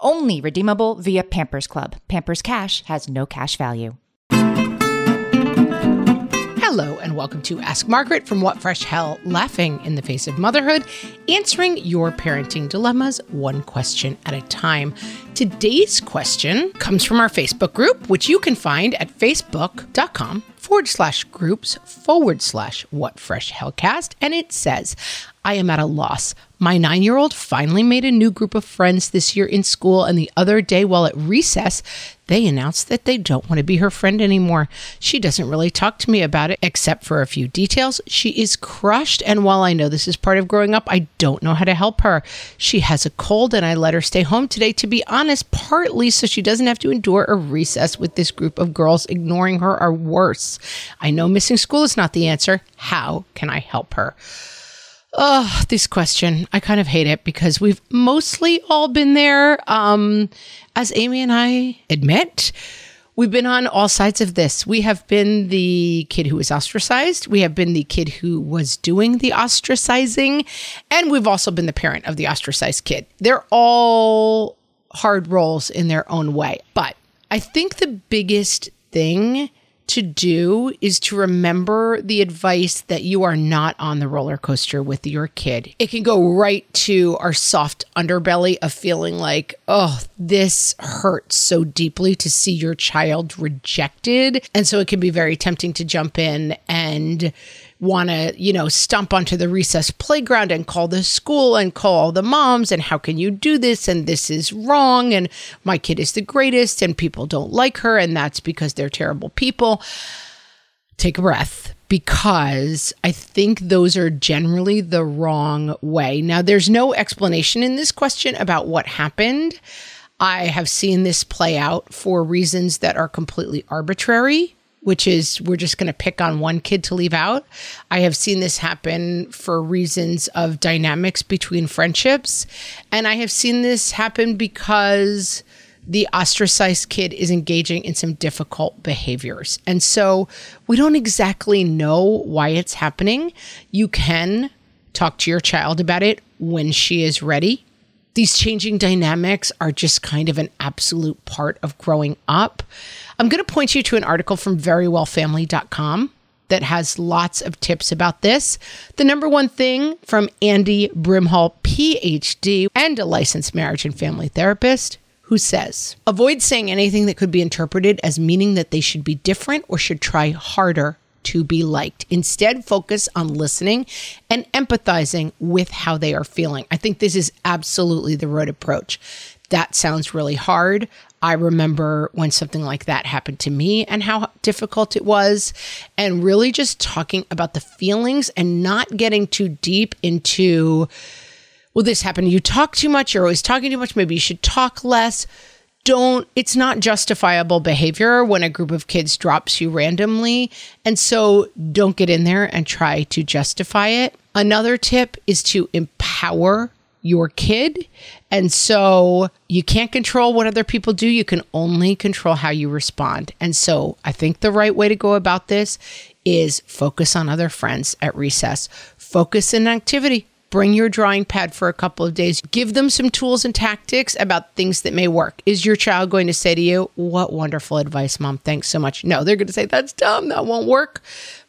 Only redeemable via Pampers Club. Pampers Cash has no cash value. Hello, and welcome to Ask Margaret from What Fresh Hell Laughing in the Face of Motherhood, answering your parenting dilemmas one question at a time. Today's question comes from our Facebook group, which you can find at facebook.com forward slash groups forward slash what fresh hellcast. And it says, I am at a loss. My nine year old finally made a new group of friends this year in school, and the other day while at recess, they announced that they don't want to be her friend anymore. She doesn't really talk to me about it, except for a few details. She is crushed, and while I know this is part of growing up, I don't know how to help her. She has a cold, and I let her stay home today, to be honest, partly so she doesn't have to endure a recess with this group of girls ignoring her or worse. I know missing school is not the answer. How can I help her? Oh, this question. I kind of hate it because we've mostly all been there. Um, as Amy and I admit, we've been on all sides of this. We have been the kid who was ostracized, we have been the kid who was doing the ostracizing, and we've also been the parent of the ostracized kid. They're all hard roles in their own way. But I think the biggest thing to do is to remember the advice that you are not on the roller coaster with your kid. It can go right to our soft underbelly of feeling like, oh, this hurts so deeply to see your child rejected. And so it can be very tempting to jump in and want to, you know, stomp onto the recess playground and call the school and call all the moms and how can you do this and this is wrong and my kid is the greatest and people don't like her and that's because they're terrible people. Take a breath because I think those are generally the wrong way. Now, there's no explanation in this question about what happened. I have seen this play out for reasons that are completely arbitrary which is we're just going to pick on one kid to leave out. I have seen this happen for reasons of dynamics between friendships. And I have seen this happen because the ostracized kid is engaging in some difficult behaviors. And so we don't exactly know why it's happening. You can talk to your child about it when she is ready. These changing dynamics are just kind of an absolute part of growing up. I'm going to point you to an article from verywellfamily.com that has lots of tips about this. The number one thing from Andy Brimhall, PhD, and a licensed marriage and family therapist, who says avoid saying anything that could be interpreted as meaning that they should be different or should try harder to be liked. Instead, focus on listening and empathizing with how they are feeling. I think this is absolutely the right approach. That sounds really hard. I remember when something like that happened to me and how difficult it was, and really just talking about the feelings and not getting too deep into, well, this happened. You talk too much. You're always talking too much. Maybe you should talk less. Don't, it's not justifiable behavior when a group of kids drops you randomly. And so don't get in there and try to justify it. Another tip is to empower your kid. And so you can't control what other people do. You can only control how you respond. And so I think the right way to go about this is focus on other friends at recess, focus in activity. Bring your drawing pad for a couple of days. Give them some tools and tactics about things that may work. Is your child going to say to you, What wonderful advice, mom? Thanks so much? No, they're going to say, That's dumb. That won't work.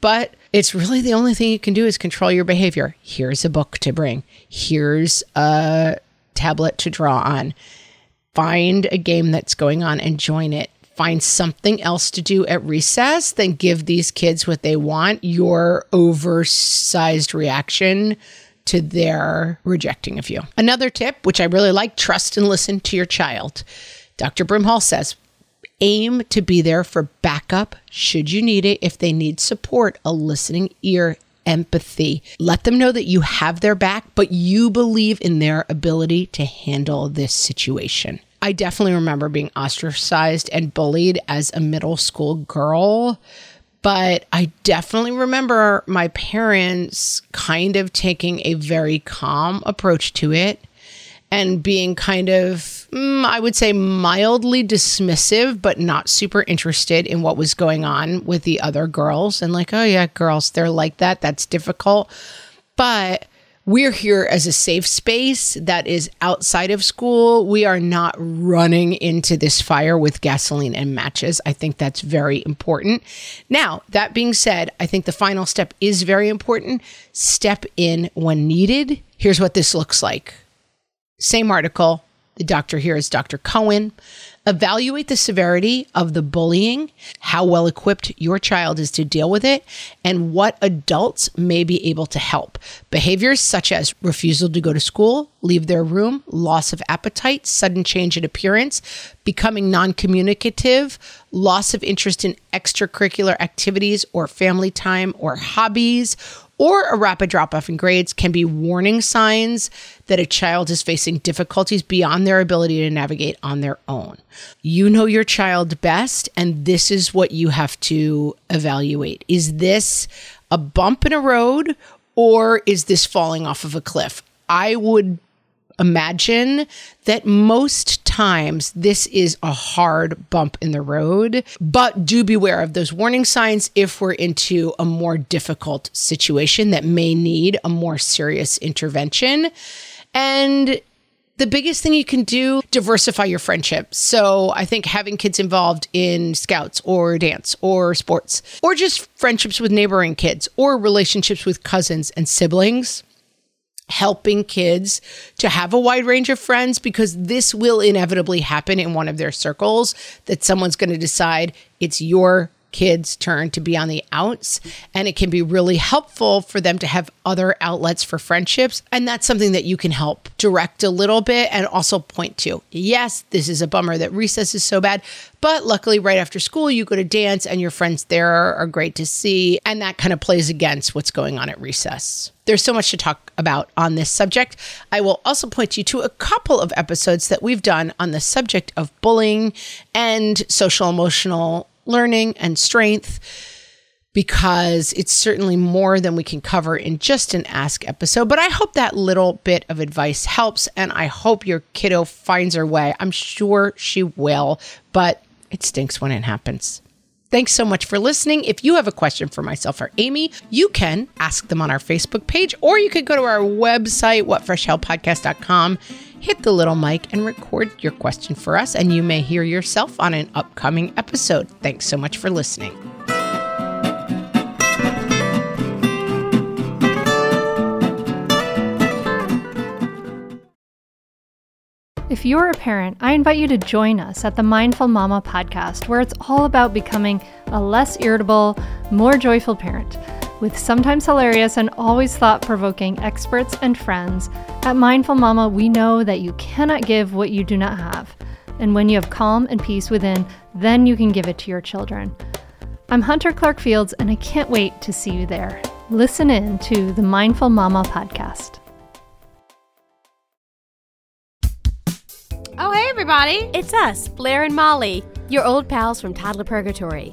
But it's really the only thing you can do is control your behavior. Here's a book to bring. Here's a tablet to draw on. Find a game that's going on and join it. Find something else to do at recess, then give these kids what they want. Your oversized reaction to their rejecting of you. Another tip, which I really like trust and listen to your child. Dr. Brimhall says, aim to be there for backup should you need it. If they need support, a listening ear, empathy. Let them know that you have their back, but you believe in their ability to handle this situation. I definitely remember being ostracized and bullied as a middle school girl. But I definitely remember my parents kind of taking a very calm approach to it and being kind of, mm, I would say, mildly dismissive, but not super interested in what was going on with the other girls. And like, oh, yeah, girls, they're like that. That's difficult. But we're here as a safe space that is outside of school. We are not running into this fire with gasoline and matches. I think that's very important. Now, that being said, I think the final step is very important. Step in when needed. Here's what this looks like same article. The doctor here is Dr. Cohen. Evaluate the severity of the bullying, how well equipped your child is to deal with it, and what adults may be able to help. Behaviors such as refusal to go to school, leave their room, loss of appetite, sudden change in appearance, becoming non communicative, loss of interest in extracurricular activities or family time or hobbies, or a rapid drop off in grades can be warning signs that a child is facing difficulties beyond their ability to navigate on their own. You know your child best, and this is what you have to evaluate. Is this a bump in a road, or is this falling off of a cliff? I would imagine that most times this is a hard bump in the road, but do beware of those warning signs if we're into a more difficult situation that may need a more serious intervention. And the biggest thing you can do diversify your friendships so i think having kids involved in scouts or dance or sports or just friendships with neighboring kids or relationships with cousins and siblings helping kids to have a wide range of friends because this will inevitably happen in one of their circles that someone's going to decide it's your kids' turn to be on the outs. And it can be really helpful for them to have other outlets for friendships. And that's something that you can help direct a little bit and also point to. Yes, this is a bummer that recess is so bad, but luckily, right after school, you go to dance and your friends there are great to see. And that kind of plays against what's going on at recess. There's so much to talk about on this subject. I will also point you to a couple of episodes that we've done on the subject of bullying and social emotional learning and strength because it's certainly more than we can cover in just an ask episode. But I hope that little bit of advice helps, and I hope your kiddo finds her way. I'm sure she will, but it stinks when it happens. Thanks so much for listening. If you have a question for myself or Amy, you can ask them on our Facebook page, or you could go to our website, whatfreshhellpodcast.com hit the little mic and record your question for us, and you may hear yourself on an upcoming episode. Thanks so much for listening. If you're a parent, I invite you to join us at the Mindful Mama podcast, where it's all about becoming a less irritable, more joyful parent. With sometimes hilarious and always thought provoking experts and friends, at Mindful Mama, we know that you cannot give what you do not have. And when you have calm and peace within, then you can give it to your children. I'm Hunter Clarke-Fields, and I can't wait to see you there. Listen in to the Mindful Mama podcast. Oh, hey, everybody! It's us, Blair and Molly, your old pals from Toddler Purgatory.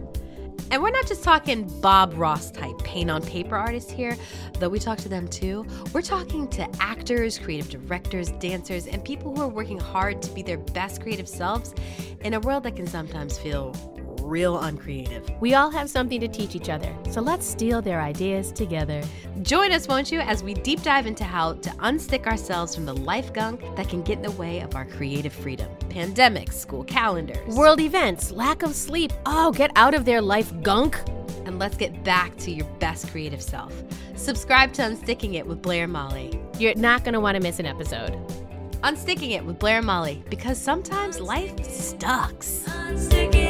And we're not just talking Bob Ross type paint on paper artists here, though we talk to them too. We're talking to actors, creative directors, dancers, and people who are working hard to be their best creative selves in a world that can sometimes feel real uncreative. We all have something to teach each other, so let's steal their ideas together. Join us, won't you, as we deep dive into how to unstick ourselves from the life gunk that can get in the way of our creative freedom. Pandemics, school calendars, World events, lack of sleep. Oh, get out of their life gunk. and let's get back to your best creative self. Subscribe to Unsticking It with Blair Molly. You're not going to want to miss an episode. Unsticking It with Blair Molly, because sometimes life sucks. Unstick it.